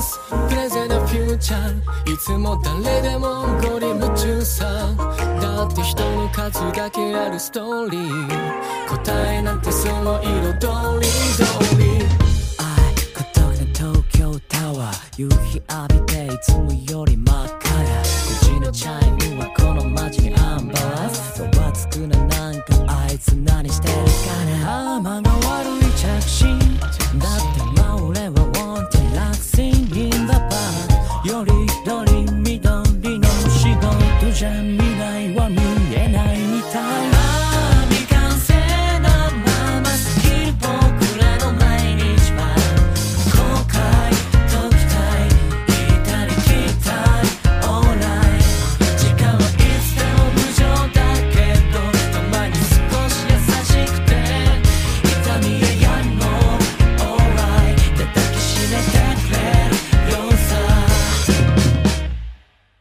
プレゼンのフューチャーいつも誰でもゴリ夢中さ。だって人の数だけあるストーリー。答えなんてその色通り通り。I 孤独な東京タワー。夕日浴びていつもより真っ赤な